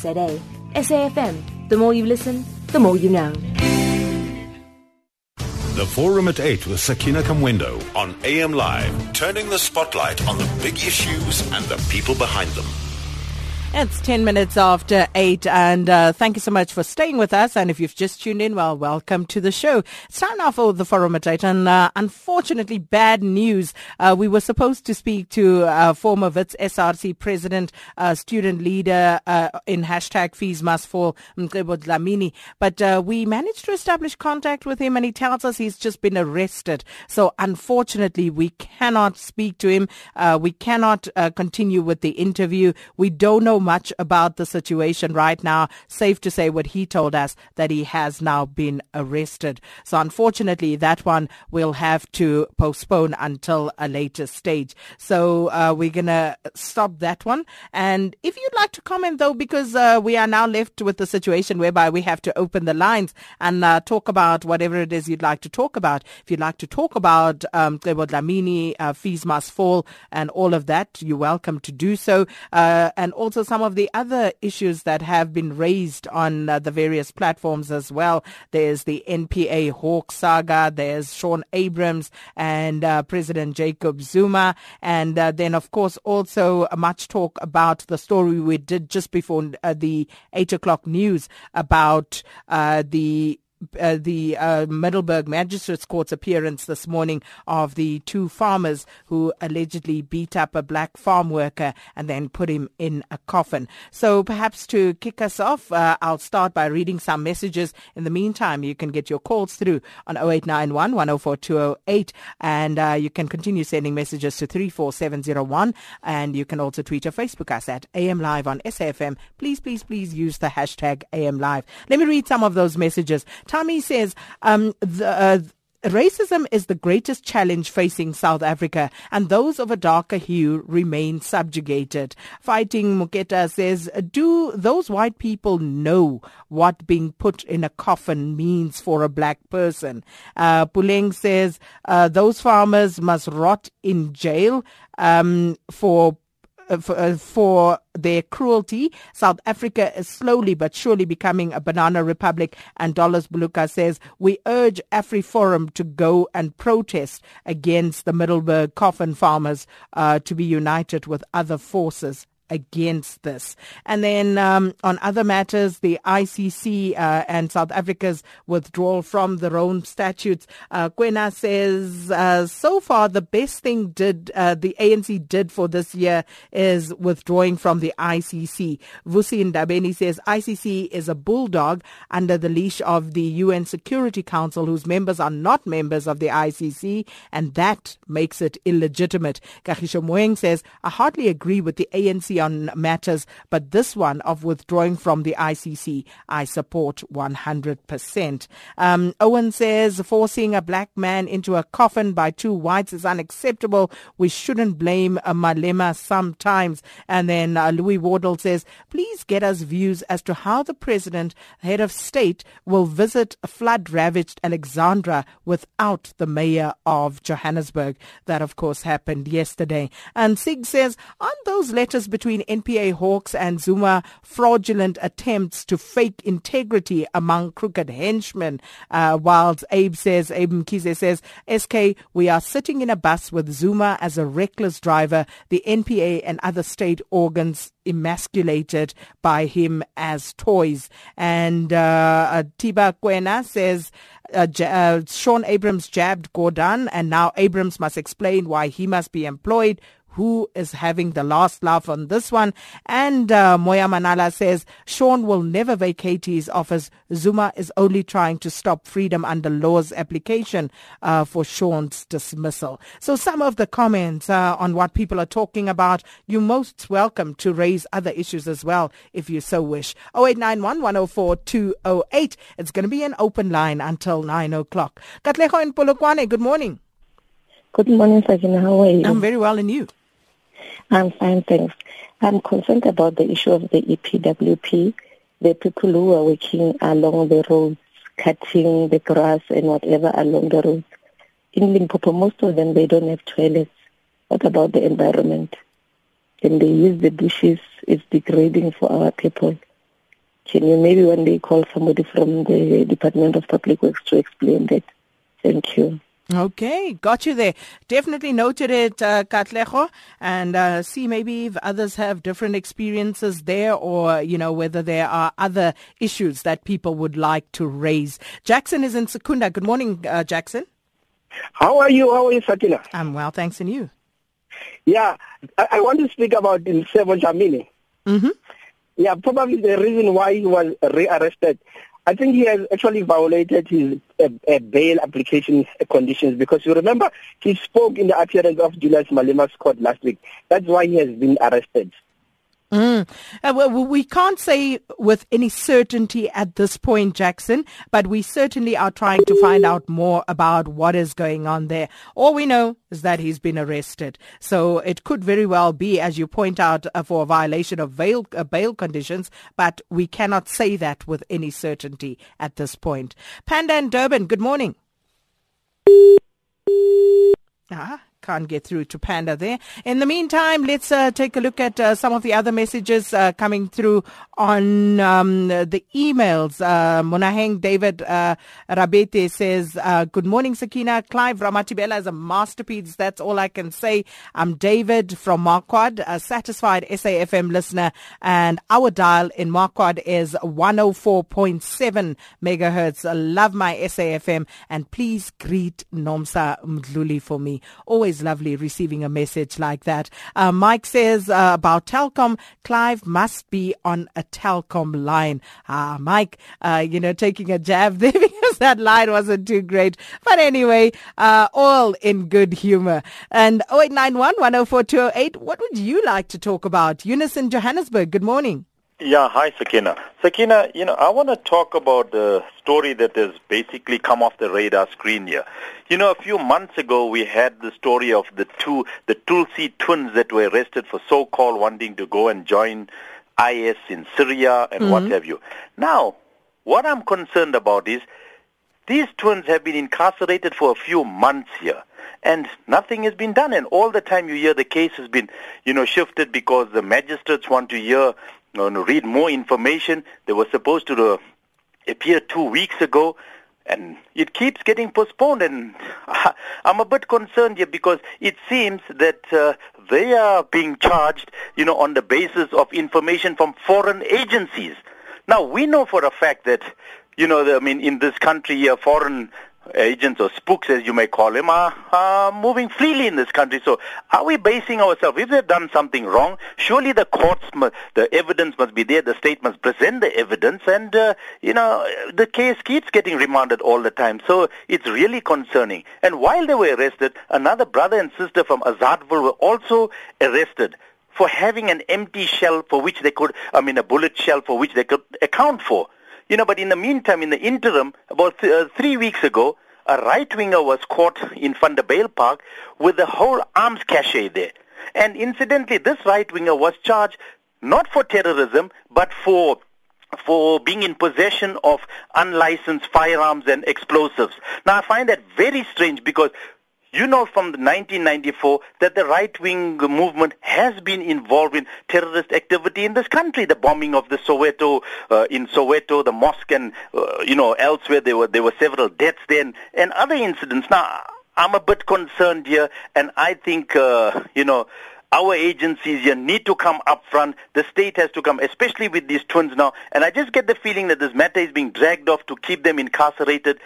ZA. SAFM, the more you listen, the more you know. The Forum at 8 with Sakina Kamwendo on AM Live, turning the spotlight on the big issues and the people behind them. It's 10 minutes after 8, and uh, thank you so much for staying with us. And if you've just tuned in, well, welcome to the show. It's time now for the Forum at 8, and uh, unfortunately, bad news. Uh, we were supposed to speak to uh, former WITS SRC president, uh, student leader uh, in hashtag Fees Must Fall, Mcebo Dlamini, but we managed to establish contact with him, and he tells us he's just been arrested. So unfortunately, we cannot speak to him. we cannot continue with the interview. We don't know much about the situation right now. Safe to say what he told us that he has now been arrested. So unfortunately, that one will have to postpone until a later stage. So uh, we're going to stop that one. And if you'd like to comment though, because uh, we are now left with the situation whereby we have to open the lines and uh, talk about whatever it is you'd like to talk about. If you'd like to talk about um, Dlamini, uh, fees must fall and all of that, you're welcome to do so. Uh, and also some of the other issues that have been raised on uh, the various platforms as well. There's the NPA Hawk saga, there's Shaun Abrahams and uh, President Jacob Zuma, and uh, then, of course, also much talk about the story we did just before uh, the 8 o'clock news about uh, the uh, the uh, Middelburg Magistrates Court's appearance this morning of the two farmers who allegedly beat up a black farm worker and then put him in a coffin. So perhaps to kick us off, uh, I'll start by reading some messages. In the meantime, you can get your calls through on 0891 104208 and uh, you can continue sending messages to 34701 and you can also tweet or Facebook us at AM Live on SAFM. Please, please, please use the hashtag AM Live. Let me read some of those messages. Tommy says um, the, uh, Racism is the greatest challenge facing South Africa, and those of a darker hue remain subjugated. Fighting Muketa says, Do those white people know what being put in a coffin means for a black person? Uh, Puleng says, uh, Those farmers must rot in jail um, for for, uh, for, their cruelty. South Africa is slowly but surely becoming a banana republic. And Dollars Buluka says, we urge AfriForum to go and protest against the Middelburg coffin farmers uh, to be united with other forces against this. And then um, on other matters, the ICC uh, and South Africa's withdrawal from the Rome statutes. Uh, Kwena says uh, so far the best thing did uh, the ANC did for this year is withdrawing from the ICC. Vusi Ndabeni says ICC is a bulldog under the leash of the UN Security Council, whose members are not members of the ICC, and that makes it illegitimate. Kagisho Moeng says I hardly agree with the ANC on matters, but this one of withdrawing from the ICC, I support 100%. Um, Owen says forcing a black man into a coffin by two whites is unacceptable. We shouldn't blame a Malema sometimes. And then uh, Louis Wardle says, please get us views as to how the president, head of state, will visit flood-ravaged Alexandra without the mayor of Johannesburg. That, of course, happened yesterday. And Sig says, aren't those letters between between NPA Hawks and Zuma fraudulent attempts to fake integrity among crooked henchmen. Uh, whilst Abe says, Abe Mkize says, SK, we are sitting in a bus with Zuma as a reckless driver, the NPA and other state organs emasculated by him as toys. And uh, uh Tiba Kwena says, uh, uh, Shaun Abrahams jabbed Gordhan, and now Abrahams must explain why he must be employed who is having the last laugh on this one. And uh, Moya Manala says Sean will never vacate his office. Zuma is only trying to stop freedom under law's application uh, for Sean's dismissal. So some of the comments uh, on what people are talking about, you're most welcome to raise other issues as well if you so wish. 0891 104 208. It's going to be an open line until 9 o'clock. Katleho in Polokwane, good morning. Good morning, Sakina. How are you? I'm very well, and you? I'm fine, thanks. I'm concerned about the issue of the EPWP, the people who are working along the roads, cutting the grass and whatever along the roads. In Limpopo, most of them, they don't have toilets. What about the environment? And they use the bushes. It's degrading for our people. Can you maybe one day call somebody from the Department of Public Works to explain that? Thank you. Okay, got you there. Definitely noted it, uh, Katleho, and uh, see maybe if others have different experiences there or, you know, whether there are other issues that people would like to raise. Jackson is in Secunda. Good morning, uh, Jackson. How are you? How are you, Sakina? I'm well, thanks, and you? Yeah, I, I want to speak about Mcebo Dlamini. Mm-hmm. Yeah, probably the reason why he was rearrested I think he has actually violated his uh, uh, bail application conditions because you remember he spoke in the appearance of Julius Malema's court last week. That's why he has been arrested. Mm. Uh, well, we can't say with any certainty at this point, Jackson, but we certainly are trying to find out more about what is going on there. All we know is that he's been arrested. So it could very well be, as you point out, uh, for a violation of bail, uh, bail conditions, but we cannot say that with any certainty at this point. Panda and Durban, good morning. Ah, can't get through to Panda there. In the meantime, let's uh, take a look at uh, some of the other messages uh, coming through on um, the emails. Uh, Monaheng David uh, Rabete says, uh, Good morning, Sakina. Clive Ramatibela is a masterpiece. That's all I can say. I'm David from Marquard, a satisfied SAFM listener, and our dial in Marquard is 104.7 megahertz. I love my SAFM, and please greet Nomsa Mdluli for me. Always always lovely receiving a message like that. Uh, Mike says uh, about Telkom, Clive must be on a Telkom line. Ah, Mike, uh, you know, taking a jab there because that line wasn't too great. But anyway, uh, all in good humor. And 0891 104 what would you like to talk about? Eunice in Johannesburg, good morning. Yeah, hi Sakina. Sakina, you know, I want to talk about the story that has basically come off the radar screen here. You know, a few months ago we had the story of the two, the Thulsie twins that were arrested for so-called wanting to go and join IS in Syria and mm-hmm. what have you. Now, what I'm concerned about is these twins have been incarcerated for a few months here and nothing has been done. And all the time you hear the case has been, you know, shifted because the magistrates want to hear to read more information. They were supposed to uh, appear two weeks ago, and it keeps getting postponed. And I'm a bit concerned here because it seems that uh, they are being charged, you know, on the basis of information from foreign agencies. Now we know for a fact that, you know, I mean, in this country, uh, foreign agents or spooks, as you may call them, are, are moving freely in this country. So are we basing ourselves, if they've done something wrong, surely the courts, the evidence must be there, the state must present the evidence, and, uh, you know, the case keeps getting remanded all the time. So it's really concerning. And while they were arrested, another brother and sister from Azaadville were also arrested for having an empty shell for which they could, I mean, a bullet shell for which they could account for. You know, but in the meantime, in the interim, about th- uh, three weeks ago, a right-winger was caught in Vanderbijlpark with the whole arms cache there. And incidentally, this right-winger was charged not for terrorism, but for for being in possession of unlicensed firearms and explosives. Now, I find that very strange because you know from 1994 that the right-wing movement has been involved in terrorist activity in this country. The bombing of the Soweto, uh, in Soweto, the mosque and, uh, you know, elsewhere there were, there were several deaths then and other incidents. Now, I'm a bit concerned here and I think, uh, you know, our agencies here need to come up front. The state has to come, especially with these twins now. And I just get the feeling that this matter is being dragged off to keep them incarcerated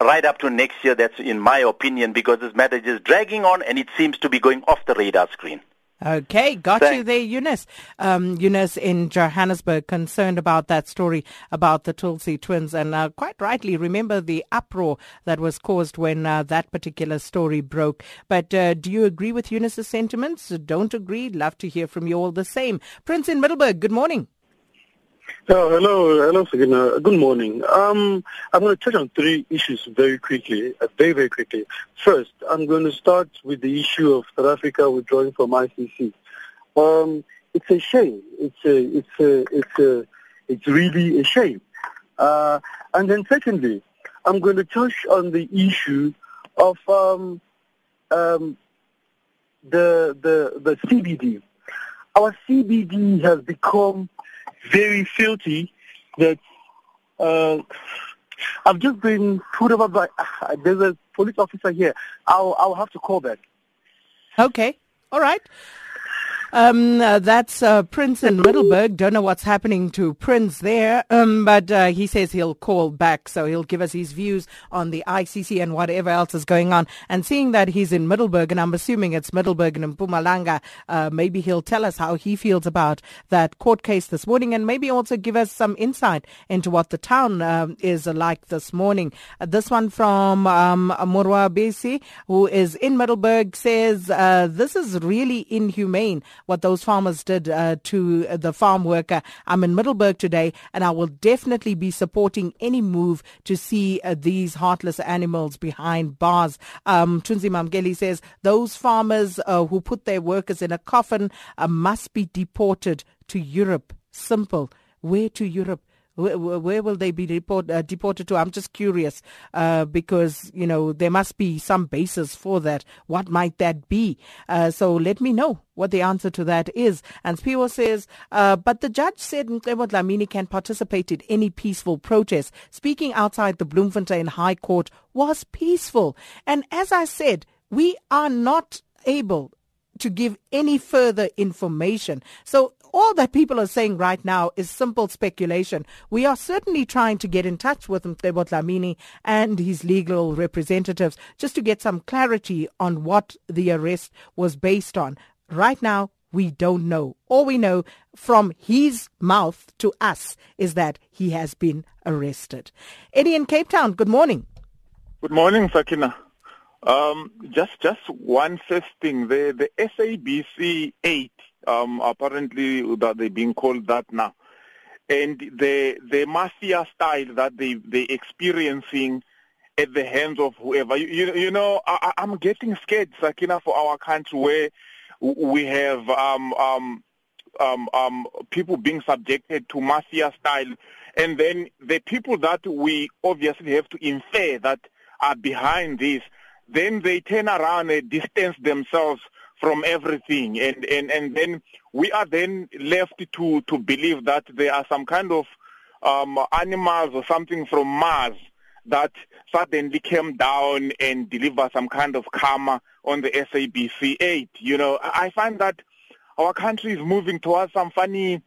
right up to next year. That's in my opinion because this matter is dragging on and it seems to be going off the radar screen. Okay, got Thanks. you there, Eunice. Um, Eunice in Johannesburg, concerned about that story about the Thulsie twins, and uh, quite rightly remember the uproar that was caused when uh, that particular story broke. But uh, do you agree with Eunice's sentiments? Don't agree? Love to hear from you all the same. Prince in Middelburg, good morning. Oh, hello, hello, Sakina. Good morning. Um, I'm going to touch on three issues very quickly, uh, very, very quickly. First, I'm going to start with the issue of South Africa withdrawing from ICC. Um, it's a shame. It's a, it's a, it's a, it's really a shame. Uh, and then secondly, I'm going to touch on the issue of um, um, the the the CBD. Our CBD has become very filthy that uh, I've just been put over by, uh, there's a police officer here. I'll, I'll have to call back. Okay. All right. Um, uh, that's uh, Prince in Middelburg. Don't know what's happening to Prince there, um, but uh, he says he'll call back, so he'll give us his views on the ICC and whatever else is going on. And seeing that he's in Middelburg, and I'm assuming it's Middelburg and Mpumalanga, uh, maybe he'll tell us how he feels about that court case this morning, and maybe also give us some insight into what the town um, is like this morning. Uh, this one from um, Murwa Besi, who is in Middelburg, says this is really inhumane what those farmers did uh, to the farm worker. I'm in Middelburg today, and I will definitely be supporting any move to see uh, these heartless animals behind bars. Um, Tunzi Mamgeli says those farmers uh, who put their workers in a coffin uh, must be deported to Europe. Simple. Where to Europe? Where, where will they be uh, deported to? I'm just curious uh, because, you know, there must be some basis for that. What might that be? Uh, so let me know what the answer to that is. And Spiwo says, uh, but the judge said Mcebo Dlamini can participate in any peaceful protest. Speaking outside the Bloemfontein High Court was peaceful. And as I said, we are not able to give any further information. So all that people are saying right now is simple speculation. We are certainly trying to get in touch with Mcebo Dlamini and his legal representatives just to get some clarity on what the arrest was based on. Right now, we don't know. All we know from his mouth to us is that he has been arrested. Eddie in Cape Town, good morning. Good morning, Sakina. Um, just just one first thing. The the SABC eight um, apparently that they're being called that now, and the the mafia style that they they experiencing at the hands of whoever. You you, you know I, I'm getting scared, Sakina, for our country where we have um um um um people being subjected to mafia style, and then the people that we obviously have to infer that are behind this then they turn around and distance themselves from everything and, and, and then we are then left to, to believe that there are some kind of um, animals or something from Mars that suddenly came down and deliver some kind of karma on the SABC 8. You know, I find that our country is moving towards some funny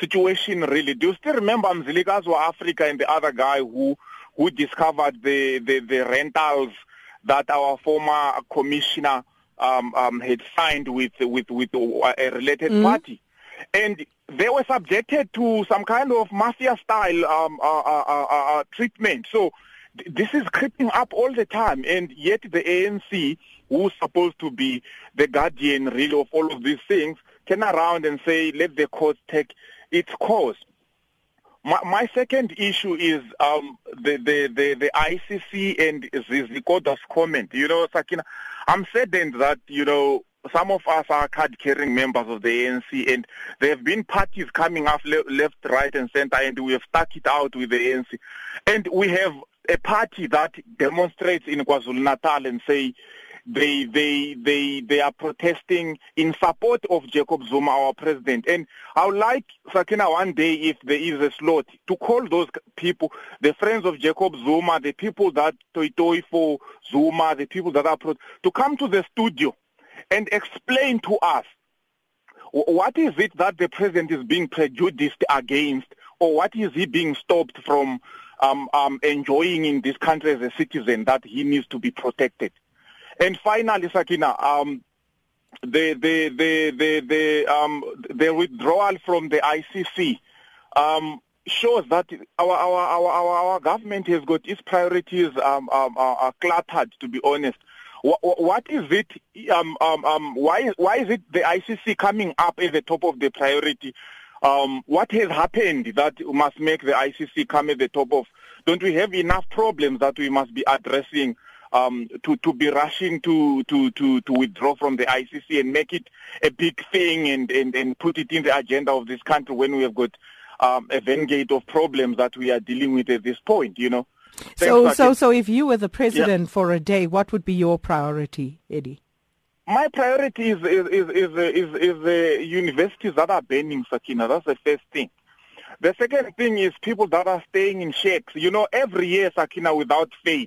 situation really. Do you still remember Mzilikazi Afrika and the other guy who who discovered the, the, the rentals that our former commissioner um, um, had signed with with with a related mm. party, and they were subjected to some kind of mafia style um, uh, uh, uh, uh, treatment. So th- this is creeping up all the time, and yet the ANC, who's supposed to be the guardian really of all of these things, turn around and say, let the court take its course. My, my second issue is um, the, the, the, the ICC and Zikoda's comment. You know, Sakina, I'm saddened that, you know, some of us are card-carrying members of the ANC, and there have been parties coming up le- left, right, and center, and we have stuck it out with the ANC. And we have a party that demonstrates in KwaZulu-Natal and say, they they they they are protesting in support of Jacob Zuma, our president. And I would like Sakina one day, if there is a slot, to call those people, the friends of Jacob Zuma, the people that toy for Zuma, the people that are pro- to come to the studio and explain to us what is it that the president is being prejudiced against, or what is he being stopped from um, um, enjoying in this country as a citizen that he needs to be protected. And finally, Sakina, um, the the the the the um the withdrawal from the ICC um, shows that our our our our, our government has got its priorities um, um uh, cluttered. To be honest, what, what is it? Um, um, um, why why is it the ICC coming up at the top of the priority? Um, what has happened that must make the ICC come at the top of? Don't we have enough problems that we must be addressing? Um, to, to be rushing to, to, to, to withdraw from the ICC and make it a big thing and, and, and put it in the agenda of this country when we have got um, a vanguard of problems that we are dealing with at this point, you know. Thanks, so, so, so if you were the president yeah. for a day, what would be your priority, Eddie? My priority is is is is, is, is the universities that are burning, Sakina. That's the first thing. The second thing is people that are staying in shacks. You know, every year, Sakina, without fail,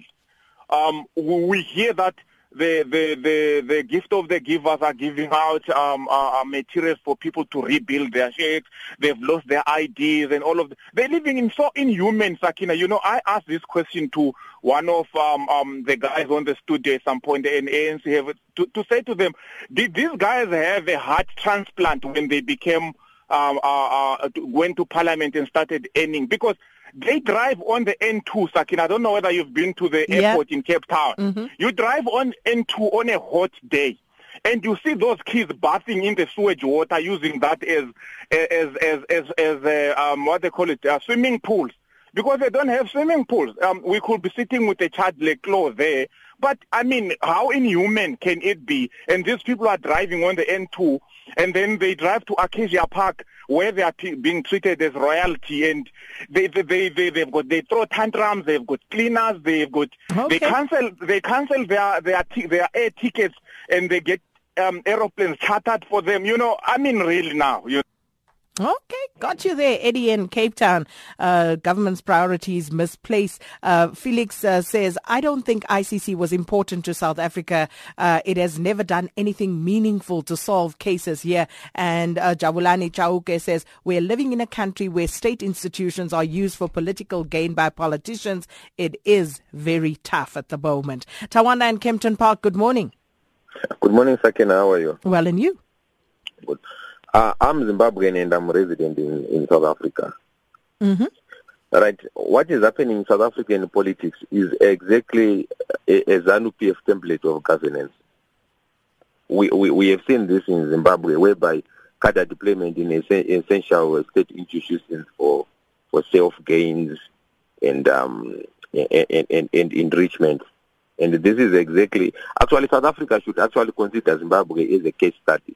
um, we hear that the, the, the, the gift of the givers are giving out um, uh, uh materials for people to rebuild their shacks. They've lost their IDs and all of. The, they're living in so inhuman, Sakina. You know, I asked this question to one of um, um, the guys on the studio at some point, and ANC have to, to say to them, did these guys have a heart transplant when they became um, uh, uh, went to parliament and started earning? Because they drive on the N2, Sakin. I don't know whether you've been to the airport in Cape Town. Mm-hmm. You drive on N2 on a hot day. And you see those kids bathing in the sewage water, using that as as as as, as uh, um, what they call it, uh, swimming pools, because they don't have swimming pools. Um, we could be sitting with a child like clothes there, but I mean, how inhuman can it be? And these people are driving on the N2, and then they drive to Acacia Park where they are t- being treated as royalty and they they, they they they've got they throw tantrums they've got cleaners they've got okay. they cancel they cancel their their t- their air tickets and they get um aeroplanes chartered for them you know i mean really now you Okay, got you there, Eddie in Cape Town. Uh, government's priorities misplaced. Uh, Felix uh, says, I don't think ICC was important to South Africa. Uh, it has never done anything meaningful to solve cases here. And uh, Jabulani Chauke says, we're living in a country where state institutions are used for political gain by politicians. It is very tough at the moment. Tawanda and Kempton Park, good morning. Good morning, Sakina. How are you? Well, and you? Good. Uh, I'm Zimbabwean and I'm resident in, in South Africa. Mm-hmm. Right. What is happening in South African politics is exactly a, a ZANU-PF template of governance. We, we, we have seen this in Zimbabwe, whereby cadre deployment in essential state institutions for for self gains and um and, and, and enrichment. And this is exactly actually South Africa should actually consider Zimbabwe as a case study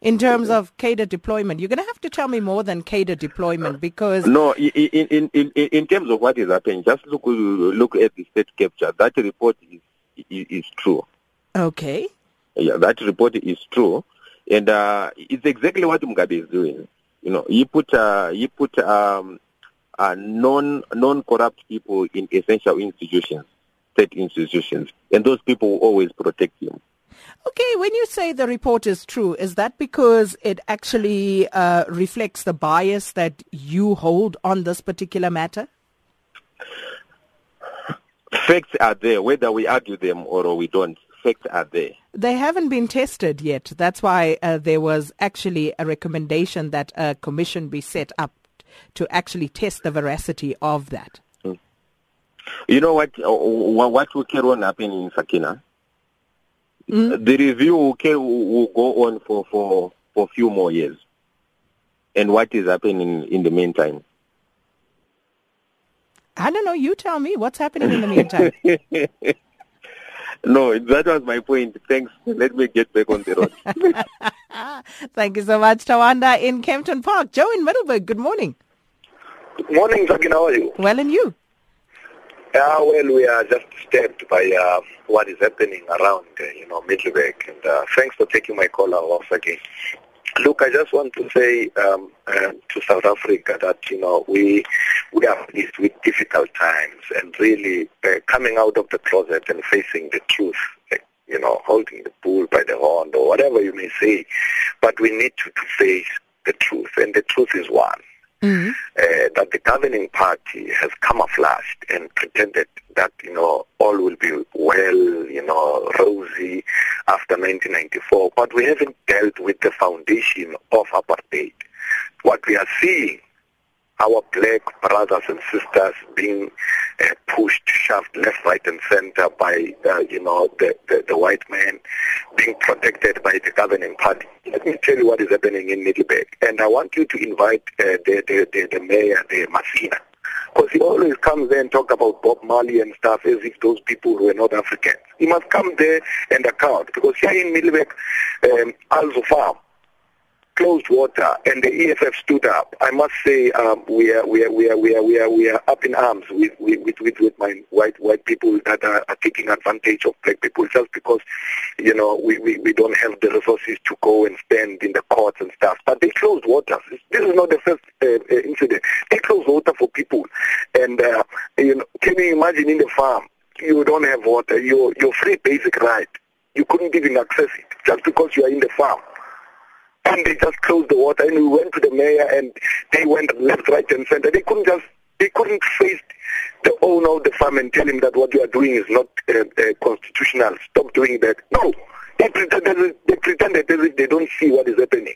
in terms of cadre deployment. You're going to have to tell me more than cadre deployment because no, in in in in terms of what is happening, just look look at the state capture. That report is is, is true. Okay. Yeah, that report is true, and uh, it's exactly what Mugabe is doing. You know, he put uh, he put um, uh, non non corrupt people in essential institutions, state institutions, and those people will always protect him. Okay, when you say the report is true, is that because it actually uh, reflects the bias that you hold on this particular matter? Facts are there, whether we argue them or we don't. Facts are there. They haven't been tested yet. That's why uh, there was actually a recommendation that a commission be set up to actually test the veracity of that. Hmm. You know what? Uh, what will carry on happening in Sakina? Mm. The review will, will go on for, for, for a few more years. And what is happening in the meantime? I don't know. You tell me what's happening in the meantime. no, that was my point. Thanks. Let me get back on the road. Thank you so much, Tawanda in Kempton Park. Joe in Middelburg, good morning. Good morning, Sakin. How are you? Well, and you? Yeah, well, we are just disturbed by uh, what is happening around, uh, you know, Middelburg. And uh, thanks for taking my call once again. Look, I just want to say um, uh, to South Africa that you know we we are faced with difficult times, and really uh, coming out of the closet and facing the truth. you know, holding the bull by the horn or whatever you may say, but we need to, to face the truth, and the truth is one mm-hmm. uh, that the governing party has camouflaged and pretended that, you know, all will be well, you know, rosy after 1994. But we haven't dealt with the foundation of apartheid. What we are seeing our black brothers and sisters being uh, pushed, shoved left, right, and center by, uh, you know, the, the, the, white man, being protected by the governing party. Let me tell you what is happening in Middelburg. And I want you to invite uh, the, the, the, the mayor, the Masina. Because he always comes there and talk about Bob Marley and stuff as if those people were not Africans. He must come there and account. Because here in Middelburg, um, Al Zufar, closed water and the EFF stood up, I must say um, we are we are we are we are we are we are up in arms with with with, with my white white people that are, are taking advantage of black people just because you know we, we, we don't have the resources to go and stand in the courts and stuff. But they closed water. This is not the first uh, uh, incident. They closed water for people, and uh, you know, can you imagine in the farm you don't have water, your your free basic right, you couldn't even access it just because you are in the farm and they just closed the water. And we went to the mayor, and they went left, right, and center. They couldn't just they couldn't face the owner of the farm and tell him that what you are doing is not uh, uh, constitutional. Stop doing that. No, they pretended they pretended as if they don't see what is happening.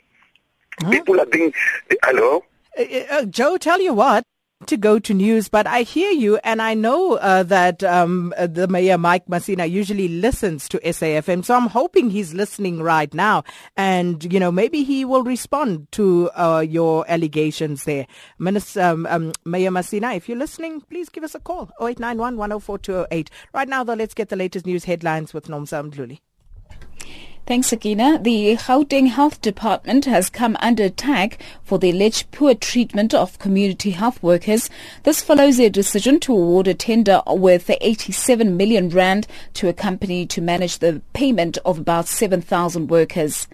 Huh? People are being hello. Uh, uh, Joe, tell you what, to go to news, but I hear you, and I know uh, that um, uh, the mayor Mike Masina usually listens to SAFM, so I'm hoping he's listening right now, and you know maybe he will respond to uh, your allegations there, Minister um, um, Mayor Masina. If you're listening, please give us a call 0891 104 208. Right now, though, let's get the latest news headlines with Nomsa Mdluli. Thanks, Sakina. The Gauteng Health Department has come under attack for the alleged poor treatment of community health workers. This follows their decision to award a tender worth 87 million rand to a company to manage the payment of about 7,000 workers.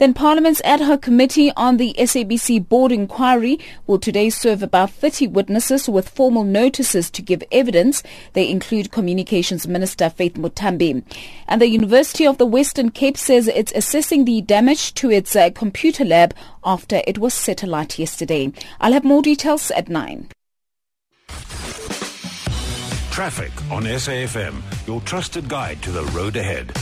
Then Parliament's ad hoc committee on the SABC board inquiry will today serve about 30 witnesses with formal notices to give evidence. They include Communications Minister Faith Muthambi. And the University of the Western Cape says it's assessing the damage to its uh, computer lab after it was set alight yesterday. I'll have more details at 9. Traffic on SAFM, your trusted guide to the road ahead.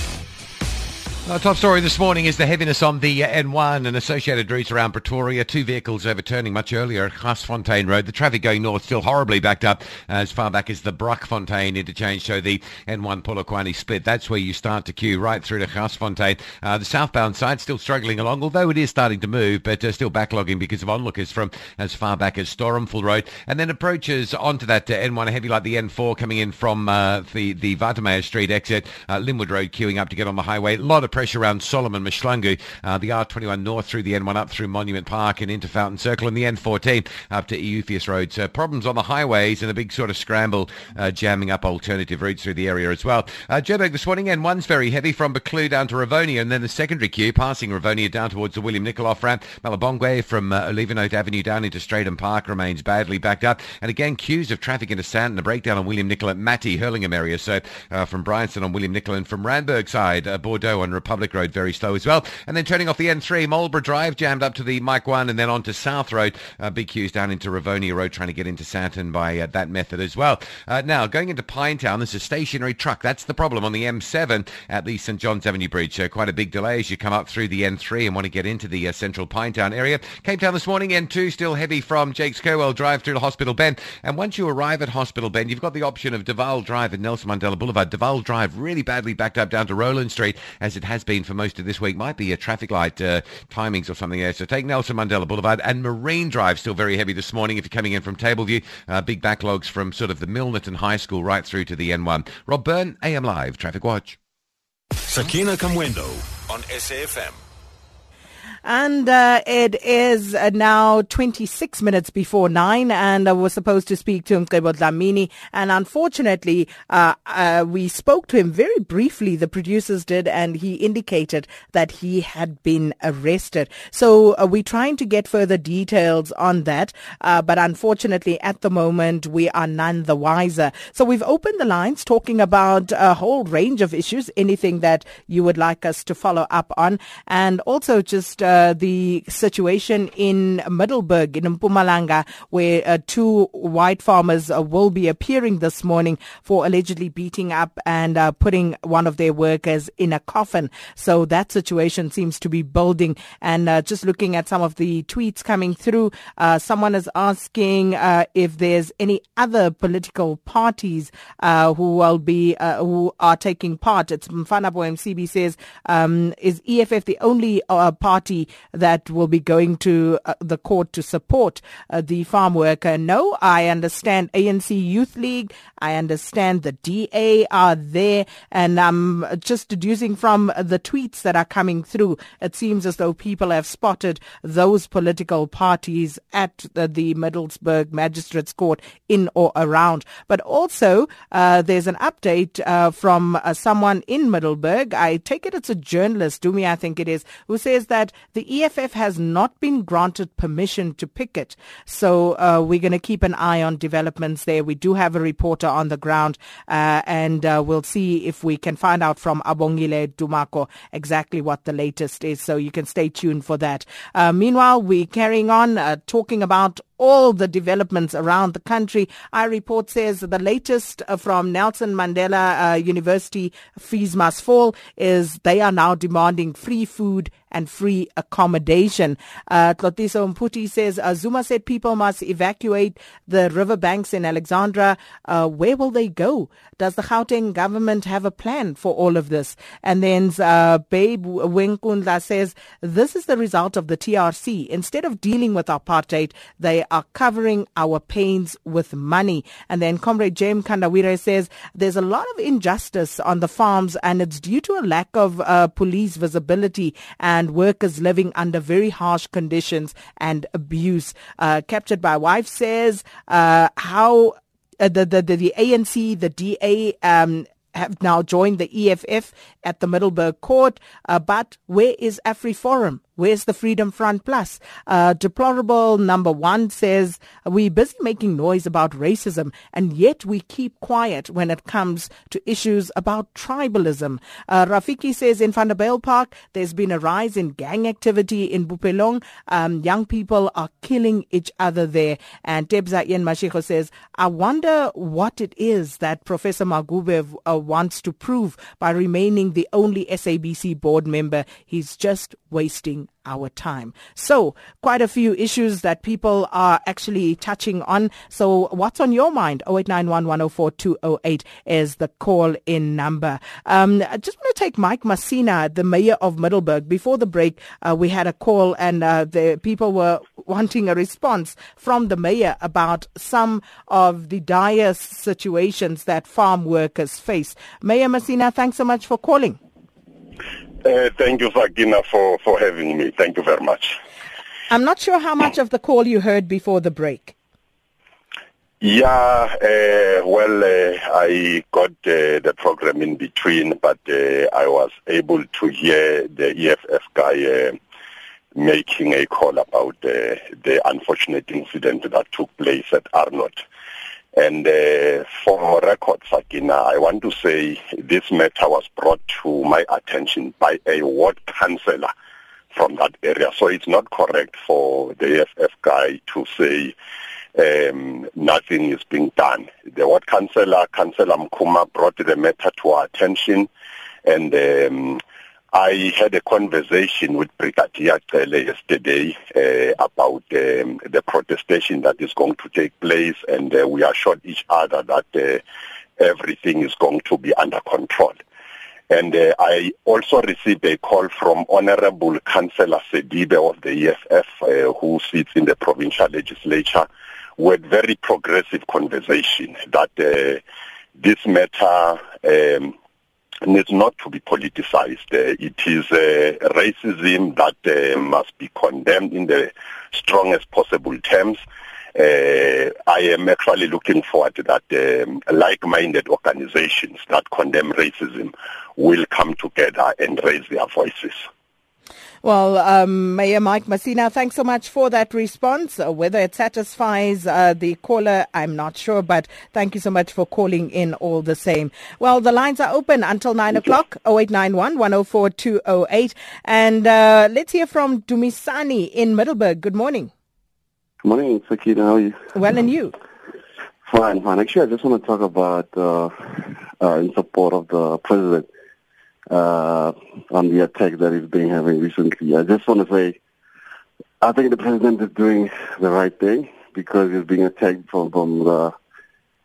Our top story this morning is the heaviness on the uh, N1 and associated routes around Pretoria. Two vehicles overturning much earlier at Garsfontein Road. The traffic going north still horribly backed up as far back as the Brakfontein interchange. So the N1 Polokwane split. That's where you start to queue right through to Garsfontein. Uh, the southbound side still struggling along, although it is starting to move, but uh, still backlogging because of onlookers from as far back as Storenville Road. And then approaches onto that uh, N1 heavy like the N4 coming in from uh, the, the Watermeyer Street exit. Uh, Lynnwood Road queuing up to get on the highway. A lot of pressure around Solomon Mahlangu, uh, the R21 north through the N1 up through Monument Park and into Fountain Circle, and the N14 up to Euphues Road. So problems on the highways and a big sort of scramble uh, jamming up alternative routes through the area as well. Uh, Joburg this morning, N1's very heavy from Buccleuch down to Rivonia, and then the secondary queue passing Rivonia down towards the William Nicol ramp. Malibongwe from uh, Olivenhout Avenue down into Strydom Park remains badly backed up. And again, queues of traffic into Sandton, a breakdown on William Nicol at Matty, Hurlingham area. So uh, from Bryanston on William Nicol and from Randburg side, uh, Bordeaux on Republic Road very slow as well. And then turning off the N3, Marlborough Drive jammed up to the Mike 1 and then on to South Road. Uh, big queues down into Rivonia Road trying to get into Sandton by uh, that method as well. Uh, now, going into Pinetown, there's a stationary truck. That's the problem on the M7 at the St. John's Avenue Bridge. Uh, quite a big delay as you come up through the N3 and want to get into the uh, central Pinetown area. Cape Town this morning, N2 still heavy from Jakes Gerwel Drive through to Hospital Bend. And once you arrive at Hospital Bend, you've got the option of De Waal Drive and Nelson Mandela Boulevard. De Waal Drive really badly backed up down to Roeland Street as it has been for most of this week. Might be a traffic light uh, timings or something there. So take Nelson Mandela Boulevard and Marine Drive still very heavy this morning if you're coming in from Tableview. Uh, big backlogs from sort of the Milnerton High School right through to the N1. Rob Byrne, AM Live, Traffic Watch. Sakina Kamwendo on SAFM. And uh, it is uh, now 26 minutes before 9, and I was supposed to speak to Mcebo Dlamini. And unfortunately, uh, uh, we spoke to him very briefly, the producers did, and he indicated that he had been arrested. So uh, we're trying to get further details on that, uh, but unfortunately, at the moment, we are none the wiser. So we've opened the lines talking about a whole range of issues, anything that you would like us to follow up on, and also just uh, the situation in Middelburg in Mpumalanga, where uh, two white farmers uh, will be appearing this morning for allegedly beating up and uh, putting one of their workers in a coffin. So that situation seems to be building. And uh, just looking at some of the tweets coming through, uh, someone is asking if there's any other political parties who will be who are taking part. It's Mfanabo MCB says, um, is EFF the only party that will be going to uh, the court to support uh, the farm worker. No, I understand ANC Youth League. I understand the DA are there. And I'm just deducing from the tweets that are coming through, it seems as though people have spotted those political parties at the, the Middelburg Magistrates Court in or around. But also, uh, there's an update uh, from uh, someone in Middelburg. I take it it's a journalist, Dumi, I think it is, who says that the EFF has not been granted permission to picket. So uh, we're going to keep an eye on developments there. We do have a reporter on the ground, uh, and uh, we'll see if we can find out from Abongile Dumako exactly what the latest is. So you can stay tuned for that. meanwhile, we're carrying on talking about all the developments around the country. Our report says the latest uh, from Nelson Mandela uh, University fees must fall is they are now demanding free food and free accommodation. Uh, Tlotiso Mputi says uh, Zuma said people must evacuate the riverbanks in Alexandra. Uh, where will they go? Does the Gauteng government have a plan for all of this? And then uh, Babe Wenkundla says this is the result of the TRC. Instead of dealing with apartheid, they are covering our pains with money. And then Comrade James Kandawire says there's a lot of injustice on the farms and it's due to a lack of uh, police visibility and workers living under very harsh conditions and abuse. Uh, captured by wife says uh, how uh, the, the, the, the ANC, the DA, um, have now joined the EFF at the Middelburg court. Uh, but where is AfriForum? Where's the Freedom Front Plus? Uh, deplorable number one says we're busy making noise about racism and yet we keep quiet when it comes to issues about tribalism. Uh, Rafiki says in Vanderbijl Park there's been a rise in gang activity in Bophelong. Um, young people are killing each other there. And Tebza Ian Mashiko says, I wonder what it is that Professor Maguvhe uh, wants to prove by remaining the only SABC board member. He's just wasting our time. So, quite a few issues that people are actually touching on. So, what's on your mind? 0891 is the call in number. Um, I just want to take Mike Masina, the mayor of Middelburg. Before the break, uh, we had a call and uh, the people were wanting a response from the mayor about some of the dire situations that farm workers face. Mayor Masina, thanks so much for calling. Uh, thank you, Sakina, for, for having me. Thank you very much. I'm not sure how much of the call you heard before the break. Yeah, uh, well, uh, I got uh, the program in between, but uh, I was able to hear the EFF guy uh, making a call about uh, the unfortunate incident that took place at Arnott. And uh, for record, Sakina, I want to say this matter was brought to my attention by a ward councillor from that area. So it's not correct for the EFF guy to say um, nothing is being done. The ward councillor, Councillor Mkuma, brought the matter to our attention and um, I had a conversation with Brigadier Cele yesterday uh, about um, the protestation that is going to take place, and uh, we assured each other that uh, everything is going to be under control. And uh, I also received a call from Honorable Councillor Sedibe of the EFF, uh, who sits in the provincial legislature, with very progressive conversation that uh, this matter um, needs not to be politicized. Uh, it is uh, racism that uh, must be condemned in the strongest possible terms. Uh, I am actually looking forward to that um, like-minded organizations that condemn racism will come together and raise their voices. Well, um, Mayor Mike Masina, thanks so much for that response. Uh, whether it satisfies uh, the caller, I'm not sure, but thank you so much for calling in all the same. Well, the lines are open until 9 o'clock, 0891 104 208. And uh, let's hear from Dumisani in Middelburg. Good morning. Good morning, Sakina. How are you? Well, and you? Fine, fine. Actually, I just want to talk about uh, uh, in support of the president uh, on the attack that he's been having recently. I just want to say, I think the president is doing the right thing because he's being attacked from, from the,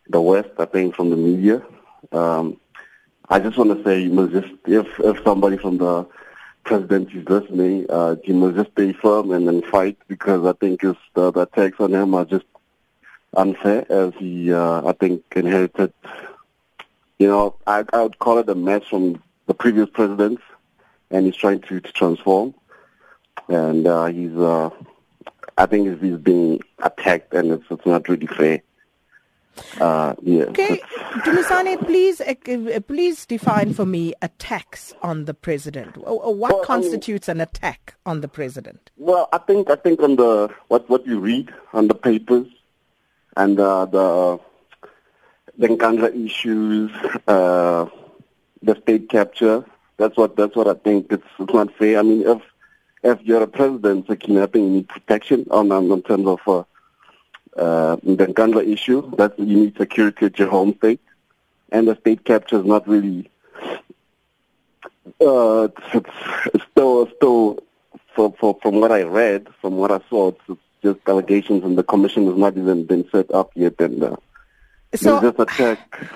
the West, I think from the media. Um, I just want to say, you must just, if, if somebody from the president is listening, uh, he must just stay firm and then fight because I think his, the, the attacks on him are just unfair as he, uh, I think, inherited, you know, I, I would call it a mess from the previous presidents and he's trying to, to transform. And uh, he's, uh, I think he's being attacked and it's, it's not really fair. Uh, yeah. Okay, Dumisani, please, uh, uh, please define for me attacks on the president. What well, constitutes I mean, an attack on the president? Well, I think I think on the what what you read on the papers and uh, the the Nkandla issues, uh, the state capture. That's what that's what I think. It's it's not fair. I mean, if if you're a president, I think you need protection on, on in terms of. Uh, uh, the Nkandla issue. That you need security at your home state, and the state capture is not really. Uh, it's, still still for, for, from what I read, from what I saw, it's just allegations, and the commission has not even been set up yet, and. Uh, so,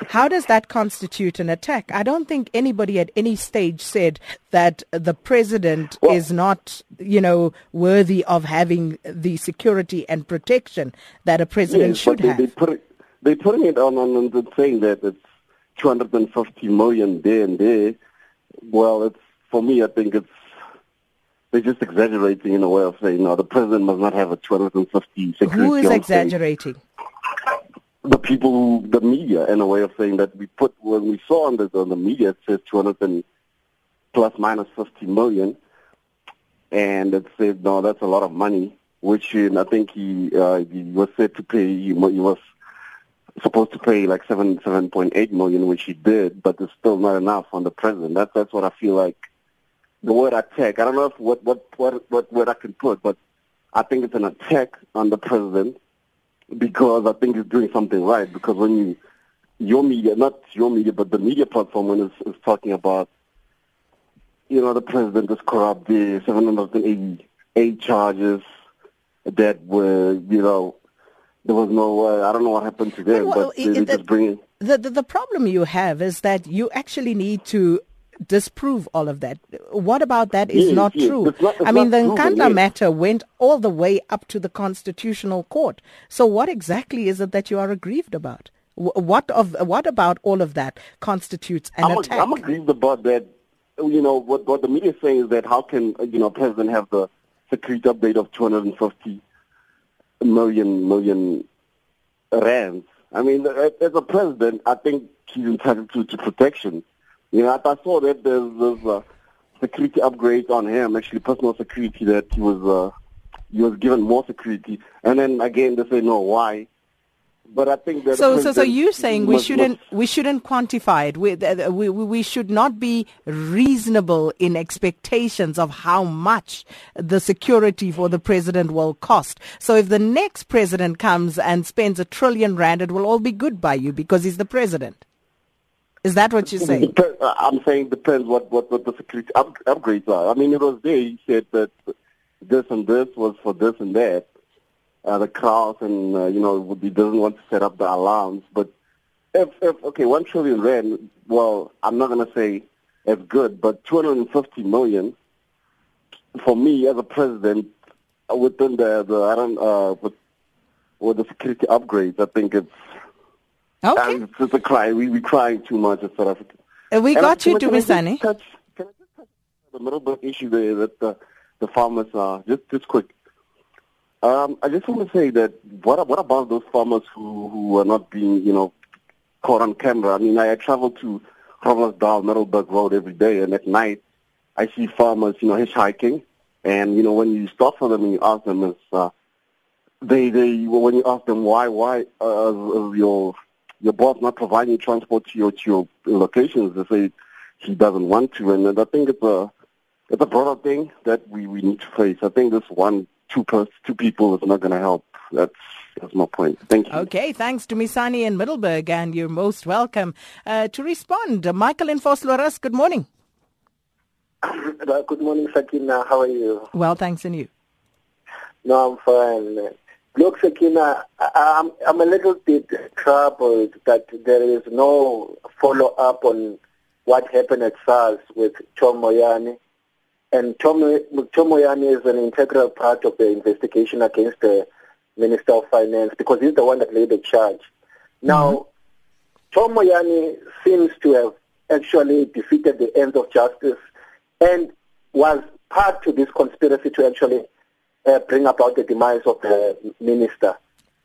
how does that constitute an attack? I don't think anybody at any stage said that the president well, is not, you know, worthy of having the security and protection that a president yes, should they, have. They put it, they're putting it on, on, on saying that it's 250 million there and there. Well, it's for me, I think it's they're just exaggerating in a way of saying, no, the president must not have a 250 security. Who is exaggerating? The people, who, the media, in a way of saying that we put when we saw on the on the media it says 200 and plus minus 50 million, and it said no, that's a lot of money. Which I think he uh, he was said to pay. He, he was supposed to pay like seven seven point eight million, which he did, but it's still not enough on the president. That's that's what I feel like. The word attack. I don't know if what what what what word I can put, but I think it's an attack on the president because I think he's doing something right. Because when you, your media, not your media, but the media platform, when is is talking about, you know, the president is corrupt, the 788 charges that were, you know, there was no, uh, I don't know what happened to them, well, but they, it, just bring The, the, the problem you have is that you actually need to disprove all of that. What about that is yes, not yes. true? It's not, it's I mean, the Nkandla matter went all the way up to the Constitutional Court. So what exactly is it that you are aggrieved about? What of what about all of that constitutes an I'm attack? A, I'm aggrieved about that. You know what what the media is saying is that how can you know president have the security update of 250 million million rands? I mean, as a president, I think he's entitled to, to protection. You know, I saw that there's, there's a security upgrade on him, actually personal security that he was uh, he was given more security. And then again, they say no, why? But I think that so so so you're saying we shouldn't we shouldn't quantify it. We, uh, we we should not be reasonable in expectations of how much the security for the president will cost. So if the next president comes and spends a trillion rand, it will all be good by you because he's the president. Is that what you're saying? I'm saying depends what, what, what the security up, upgrades are. I mean, it was there. He said that this and this was for this and that. Uh, the crowds and, uh, you know, he doesn't want to set up the alarms. But if, if okay, one trillion rand, well, I'm not going to say it's good, but 250 million, for me as a president, within the, the I don't, uh, with, with the security upgrades, I think it's Okay. And it's a cry. We we crying too much in South Africa. Uh, we and got I, you, to Miss Can I just touch the Middelburg issue there that the, the farmers are? Just just quick. Um, I just want to say that what what about those farmers who who are not being you know caught on camera? I mean, I, I travel to Groblersdal, Middelburg Road every day, and at night I see farmers you know hitchhiking, and you know when you stop for them and you ask them, is uh, they they when you ask them why why uh, your your boss not providing transport to your to your locations. They say he doesn't want to, and I think it's a it's a broader thing that we, we need to face. I think this one two plus two people is not going to help. That's that's my point. Thank you. Okay, thanks to Misani in Middelburg, and you're most welcome uh, to respond. Michael in Vosloorus, good morning. Good morning, Sakina. How are you? Well, thanks, and you? No, I'm fine. Look, Sakina, I'm, I'm a little bit troubled that there is no follow-up on what happened at SARS with Tom Moyane. and Tom, Tom Moyane is an integral part of the investigation against the Minister of Finance because he's the one that laid the charge. Now, mm-hmm. Tom Moyane seems to have actually defeated the ends of justice and was part to this conspiracy to actually uh, bring about the demise of the minister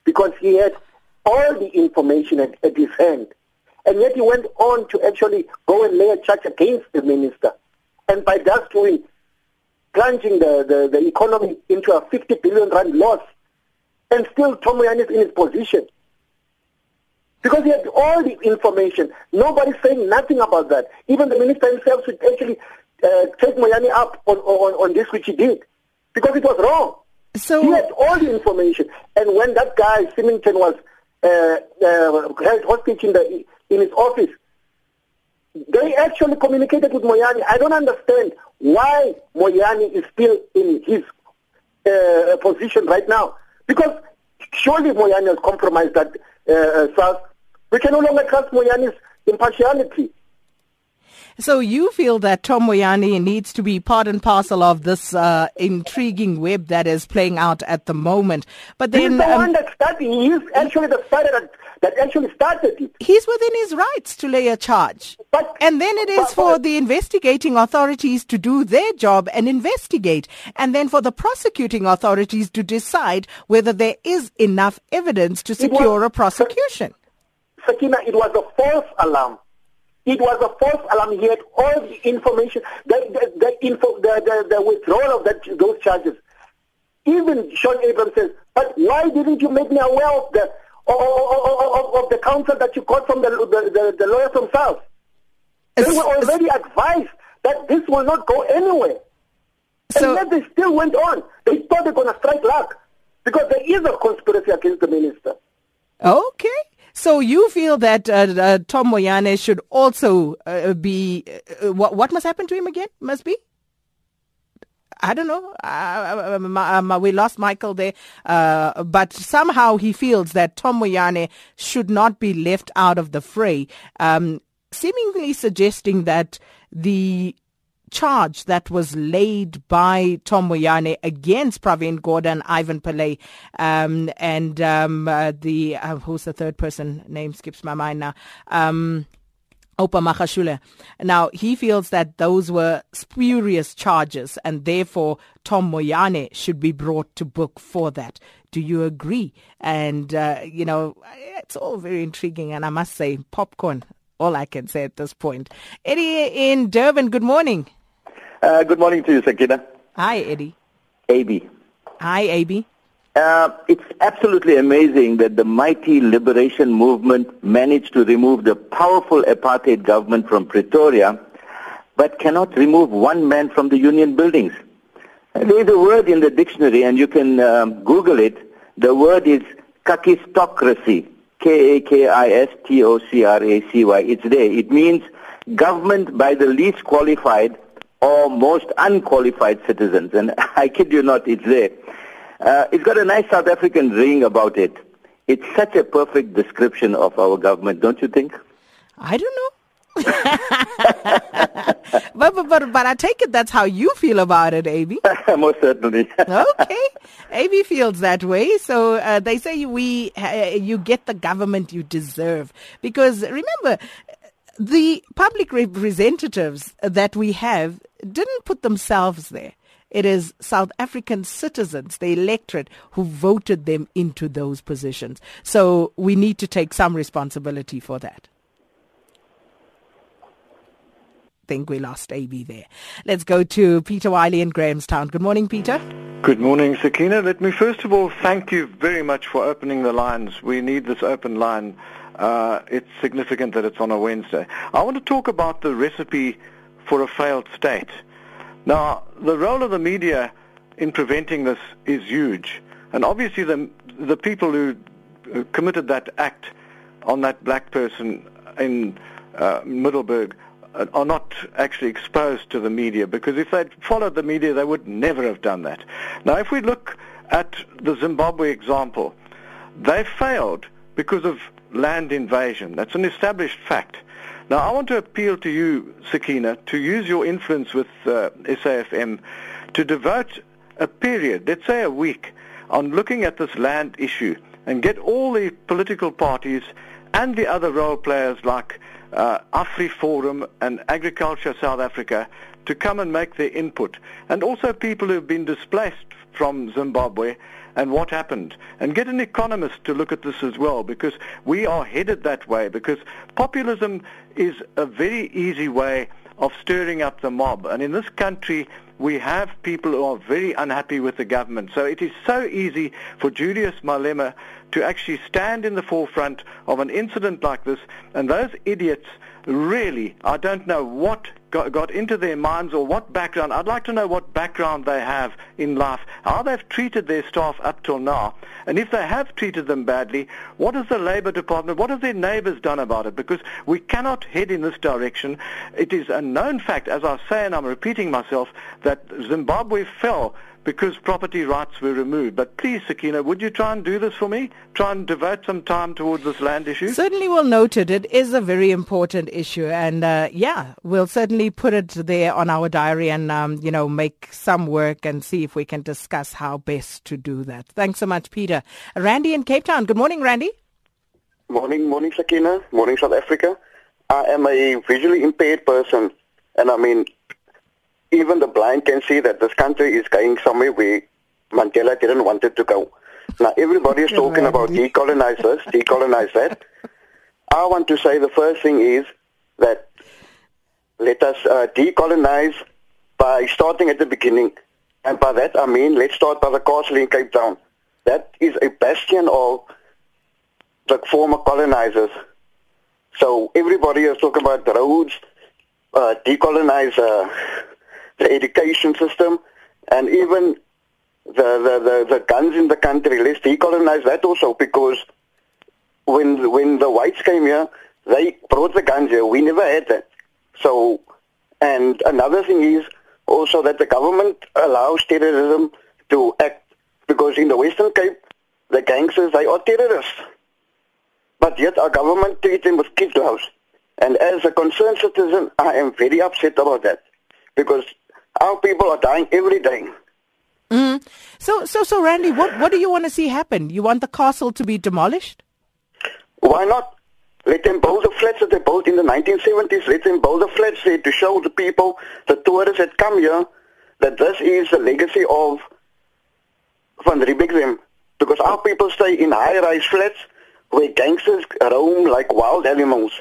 because he had all the information at, at his hand. And yet he went on to actually go and lay a charge against the minister. And by thus doing, plunging the, the, the economy into a 50 billion rand loss. And still Tom Moyane is in his position. Because he had all the information. Nobody's saying nothing about that. Even the minister himself should actually uh, take Moyane up on, on, on this which he did. Because it was wrong. So he had all the information. And when that guy, Symington, was uh, uh, held hostage in, the, in his office, they actually communicated with Moyane. I don't understand why Moyane is still in his uh, position right now. Because surely Moyane has compromised that uh, SARS. We can no longer trust Moyane's impartiality. So you feel that Tom Moyane needs to be part and parcel of this uh, intriguing web that is playing out at the moment. But then he's the um, one that started. He's actually the starter that actually started it. He's within his rights to lay a charge. But, and then it is but, for the investigating authorities to do their job and investigate. And then for the prosecuting authorities to decide whether there is enough evidence to secure was, a prosecution. Sakina, it was a false alarm. It was a false alarm. He had all the information, the, the, the, info, the, the, withdrawal of that, those charges. Even Shaun Abrahams says, but why didn't you make me aware of the, of, of, of the counsel that you got from the, the, the, lawyers themselves? They were already advised that this will not go anywhere. So, and yet they still went on. They thought they were going to strike luck because there is a conspiracy against the minister. Okay. So you feel that uh, uh, Tom Moyane should also uh, be uh, what? What must happen to him again? Must be. I don't know. Uh, we lost Michael there, uh, but somehow he feels that Tom Moyane should not be left out of the fray, um, seemingly suggesting that the charge that was laid by Tom Moyane against Pravin Gordhan, Ivan Pillay, um, and um, uh, the uh, who's the third person? Name skips my mind now. Um, Magashule. Now, he feels that those were spurious charges and therefore Tom Moyane should be brought to book for that. Do you agree? And, uh, you know, it's all very intriguing and I must say, popcorn, all I can say at this point. Eddie in Durban, good morning. Uh, good morning to you, Sakina. Hi, Eddie. AB. Hi, AB. Uh, it's absolutely amazing that the mighty liberation movement managed to remove the powerful apartheid government from Pretoria, but cannot remove one man from the union buildings. There's a word in the dictionary, and you can um, Google it. The word is kakistocracy. K-A-K-I-S-T-O-C-R-A-C-Y. It's there. It means government by the least qualified or most unqualified citizens. And I kid you not, it's there. Uh, it's got a nice South African ring about it. It's such a perfect description of our government, don't you think? I don't know. but, but, but but I take it that's how you feel about it, AB. Most certainly. okay, AB feels that way. So uh, they say we uh, you get the government you deserve because remember the public representatives that we have didn't put themselves there. It is South African citizens, the electorate, who voted them into those positions. So we need to take some responsibility for that. think we lost AB there. Let's go to Peter Wiley in Grahamstown. Good morning, Peter. Good morning, Sakina. Let me first of all thank you very much for opening the lines. We need this open line. Uh, it's significant that it's on a Wednesday. I want to talk about the recipe for a failed state. Now, the role of the media in preventing this is huge. And obviously the, the people who committed that act on that black person in uh, Middelburg are not actually exposed to the media because if they'd followed the media, they would never have done that. Now, if we look at the Zimbabwe example, they failed because of land invasion. That's an established fact. Now, I want to appeal to you, Sakina, to use your influence with uh, SAFM to devote a period, let's say a week, on looking at this land issue and get all the political parties and the other role players like uh, AfriForum and Agriculture South Africa to come and make their input. And also people who have been displaced from Zimbabwe and what happened. And get an economist to look at this as well because we are headed that way because populism is a very easy way of stirring up the mob. And in this country, we have people who are very unhappy with the government. So it is so easy for Julius Malema to actually stand in the forefront of an incident like this, and those idiots really, I don't know what got, got, into their minds or what background. I'd like to know what background they have in life, how they've treated their staff up till now, and if they have treated them badly, what has the Labour Department, what have their neighbours done about it? Because we cannot head in this direction. It is a known fact, as I say, and I'm repeating myself, that Zimbabwe fell because property rights were removed. But please, Sakina, would you try and do this for me? Try and devote some time towards this land issue? Certainly will note it. It is a very important issue. And uh, yeah, we'll certainly put it there on our diary and, um, you know, make some work and see if we can discuss how best to do that. Thanks so much, Peter. Randy in Cape Town. Good morning, Randy. Morning, morning, Sakina. Morning, South Africa. I am a visually impaired person. And I mean, even the blind can see that this country is going somewhere where Mandela didn't want it to go. Now, everybody is talking about decolonize this, decolonize that. I want to say the first thing is that let us uh, decolonize by starting at the beginning. And by that I mean let's start by the castle in Cape Town. That is a bastion of the former colonizers. So everybody is talking about the roads, uh, decolonize uh, the education system, and even the, the, the, the guns in the country. Let's decolonize that also because when when the whites came here, they brought the guns here. We never had that. So, and another thing is also that the government allows terrorism to act because in the Western Cape, the gangsters they are terrorists, but yet our government treats them with kid gloves. And as a concerned citizen, I am very upset about that because our people are dying every day. Mm. So, so, so, Randy, what what do you want to see happen? You want the castle to be demolished? Why not? Let them build the flats that they built in the 1970s. Let them build the flats there to show the people, the tourists that come here, that this is the legacy of Van Riebeeck Because our people stay in high-rise flats where gangsters roam like wild animals.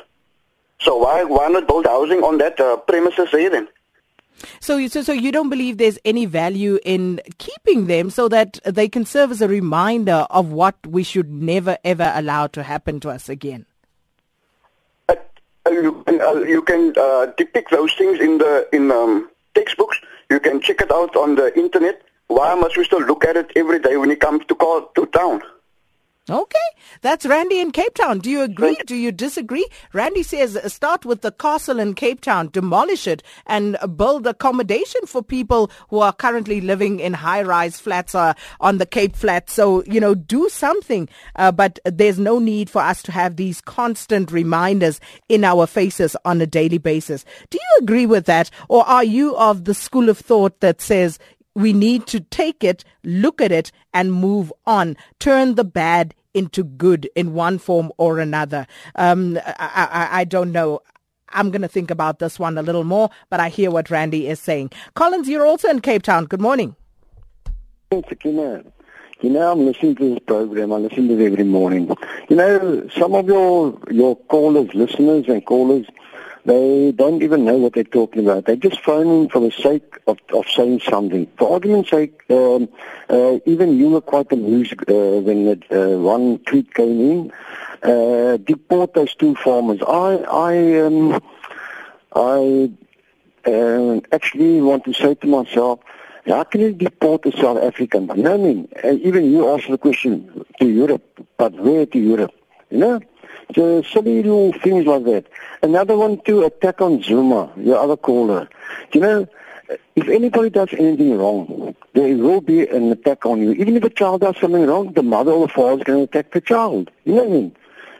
So why why not build housing on that uh, premises there then? So, you, so, so you don't believe there's any value in keeping them so that they can serve as a reminder of what we should never ever allow to happen to us again? Uh, you can, uh, you can uh, depict those things in the in um, textbooks. You can check it out on the internet. Why must we still look at it every day when it comes to call to town? Okay, that's Randy in Cape Town. Do you agree? Do you disagree? Randy says uh, start with the castle in Cape Town, demolish it, and build accommodation for people who are currently living in high-rise flats uh, on the Cape Flats. So you know, do something. Uh, but there's no need for us to have these constant reminders in our faces on a daily basis. Do you agree with that, or are you of the school of thought that says we need to take it, look at it, and move on. Turn the bad into good in one form or another. Um, I, I, I don't know. I'm going to think about this one a little more, but I hear what Randy is saying. Collins, you're also in Cape Town. Good morning. Sakina. You know, I'm listening to this program. I listen to it every morning. You know, some of your your callers, listeners and callers, they don't even know what they're talking about. They're just phoning for the sake of, of saying something. For argument's sake, um, uh, even you were quite amused uh, when that, uh, one tweet came in. Uh, deport those two farmers. I, I, um, I uh, actually want to say to myself, how can you deport a South African? You know what I mean? And even you asked the question to Europe, but where to Europe? You know? So silly little things like that. Another one to attack on Zuma, your other caller. You know, if anybody does anything wrong, there will be an attack on you. Even if a child does something wrong, the mother or the father is going to attack the child. You know what I mean?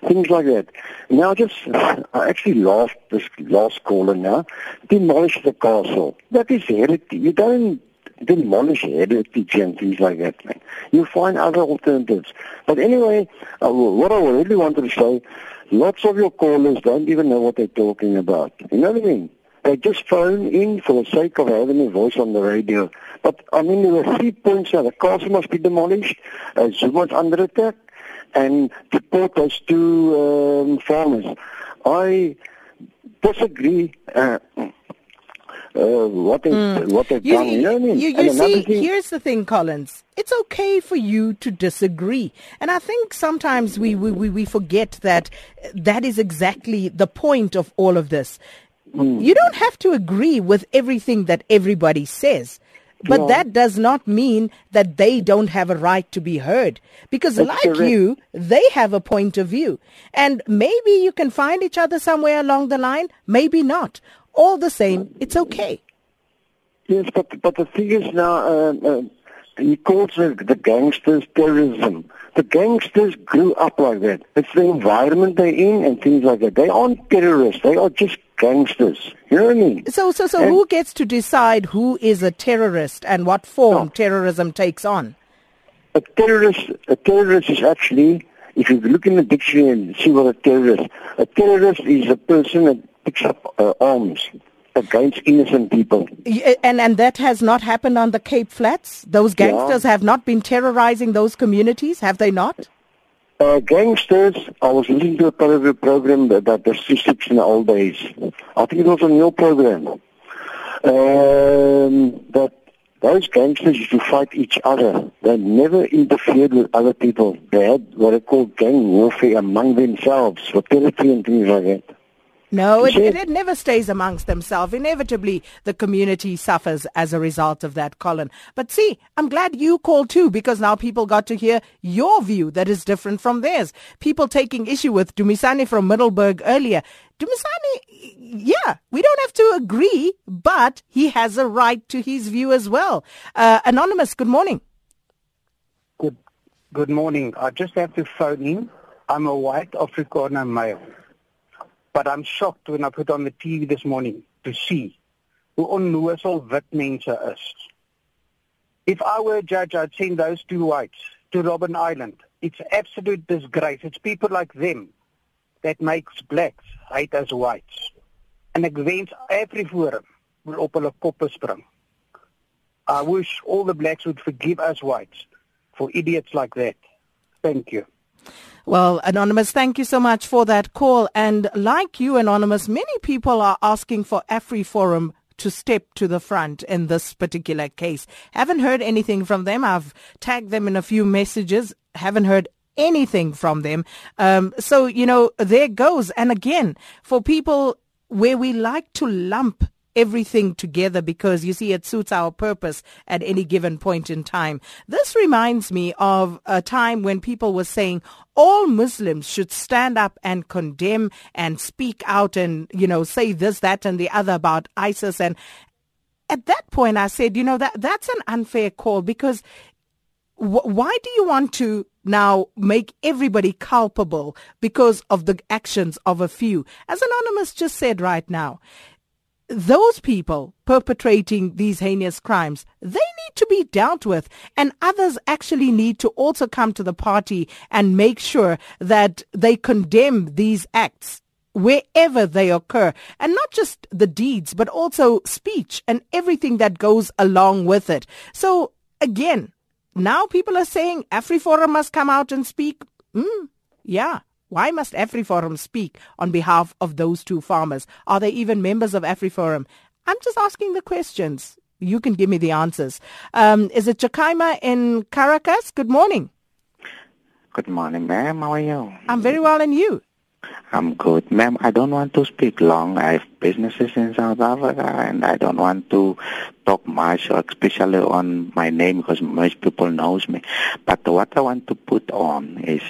things like that. Now, just I actually laughed this last caller now. Demolish the castle. That is heresy. You don't demolish heritage and things like that, man. You find other alternatives. But anyway, uh, what I really wanted to say, lots of your callers don't even know what they're talking about. You know what I mean? They just phone in for the sake of having a voice on the radio. But, I mean, there were three points here. The castle must be demolished, uh, Zuma's under attack, and deport those two um, farmers. I disagree. Uh, uh, what they mm. what they've you, done. You know what I mean? You, you see, thing, here's the thing, Collins. It's okay for you to disagree, and I think sometimes we we, we forget that that is exactly the point of all of this. Mm. You don't have to agree with everything that everybody says. But that does not mean that they don't have a right to be heard. Because That's like correct. you, they have a point of view. And maybe you can find each other somewhere along the line, maybe not all the same, it's okay. Yes, but but the thing is now, uh, uh, he calls it the gangsters terrorism. The gangsters grew up like that. It's the environment they're in and things like that. They aren't terrorists. They are just gangsters. You know what I mean? So, so, so, and who gets to decide who is a terrorist and what form no. terrorism takes on? A terrorist, a terrorist is actually, if you look in the dictionary and see what a terrorist, a terrorist is a person that picks up uh, arms against innocent people. And and that has not happened on the Cape Flats. Those gangsters yeah. have not been terrorizing those communities, have they not? Uh, gangsters, I was listening to a part of your program about the statistics in the old days. I think it was on your program. Um, that those gangsters used to fight each other. They never interfered with other people. They had what they call gang warfare among themselves for territory and things like that. No, it, it, it, never stays amongst themselves. Inevitably, the community suffers as a result of that, Colin. But see, I'm glad you called too, because now people got to hear your view that is different from theirs. People taking issue with Dumisani from Middelburg earlier. Dumisani, yeah, we don't have to agree, but he has a right to his view as well. Uh, Anonymous, good morning. Good, good morning. I just have to phone in. I'm a white Afrikaner male. But I'm shocked when I put on the TV this morning to see hoe onnoosel wit mense is. If I were a judge, I'd send those two whites to Robben Island. It's absolute disgrace. It's people like them that makes blacks hate as whites. En ek wens AfriForum wil op hulle koppe spring. I wish all the blacks would forgive us whites for idiots like that. Thank you. Well, Anonymous, thank you so much for that call. And like you, Anonymous, many people are asking for AfriForum to step to the front in this particular case. Haven't heard anything from them. I've tagged them in a few messages. Haven't heard anything from them. Um, so, you know, there goes. And again, for people where we like to lump everything together because you see it suits our purpose at any given point in time. This reminds me of a time when people were saying all Muslims should stand up and condemn and speak out and, you know, say this, that and the other about ISIS. And at that point I said, you know, that that's an unfair call because why do you want to now make everybody culpable because of the actions of a few? As Anonymous just said right now, those people perpetrating these heinous crimes, they need to be dealt with. And others actually need to also come to the party and make sure that they condemn these acts wherever they occur. And not just the deeds, but also speech and everything that goes along with it. So again, now people are saying AfriForum must come out and speak. Mm, yeah. Why must AfriForum speak on behalf of those two farmers? Are they even members of AfriForum? I'm just asking the questions. You can give me the answers. Um, is it Jakaima in Caracas? Good morning. Good morning, ma'am. How are you? I'm very well, and you? I'm good. Ma'am, I don't want to speak long. I have businesses in South Africa and I don't want to talk much, especially on my name because most people knows me. But what I want to put on is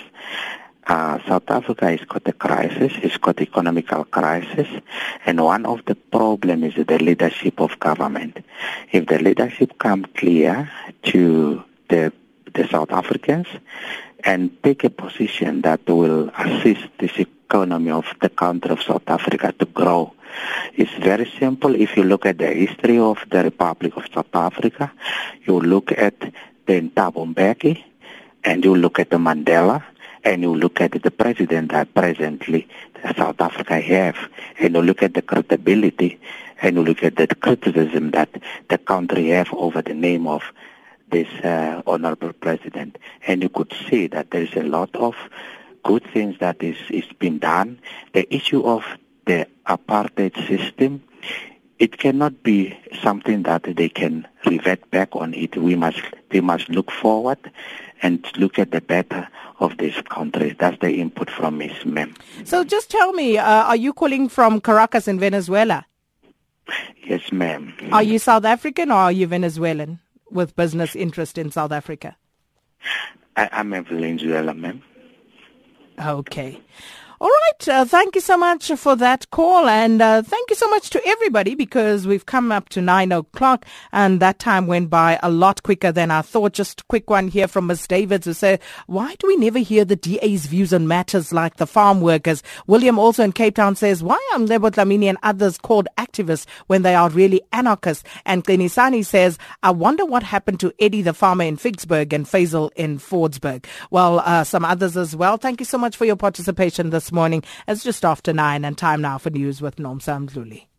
uh, South Africa has got a crisis, it's got economical crisis, and one of the problems is the leadership of government. If the leadership come clear to the the South Africans and take a position that will assist this economy of the country of South Africa to grow. It's very simple. If you look at the history of the Republic of South Africa, you look at the Thabo and you look at the Mandela, and you look at the president that presently South Africa have, and you look at the credibility, and you look at the criticism that the country have over the name of this uh, honorable president, and you could see that there is a lot of good things that is is being done. The issue of the apartheid system, it cannot be something that they can revert back on it. We must they must look forward and look at the better of this country. That's the input from Ms. Mem. So just tell me, uh, are you calling from Caracas in Venezuela? Yes, ma'am. Are you South African or are you Venezuelan with business interest in South Africa? I, I'm a Venezuela, ma'am. Okay. All right. Uh, thank you so much for that call. And uh, thank you so much to everybody because we've come up to nine o'clock and that time went by a lot quicker than I thought. Just a quick one here from Ms. Davids who said, why do we never hear the DA's views on matters like the farm workers? William also in Cape Town says, why are Mcebo Dlamini and others called activists when they are really anarchists? And Klenisani says, I wonder what happened to Eddie the farmer in Ficksburg and Faisal in Fordsburg. Well, uh, some others as well. Thank you so much for your participation this morning. It's just after nine and time now for news with Nomsa Mdluli.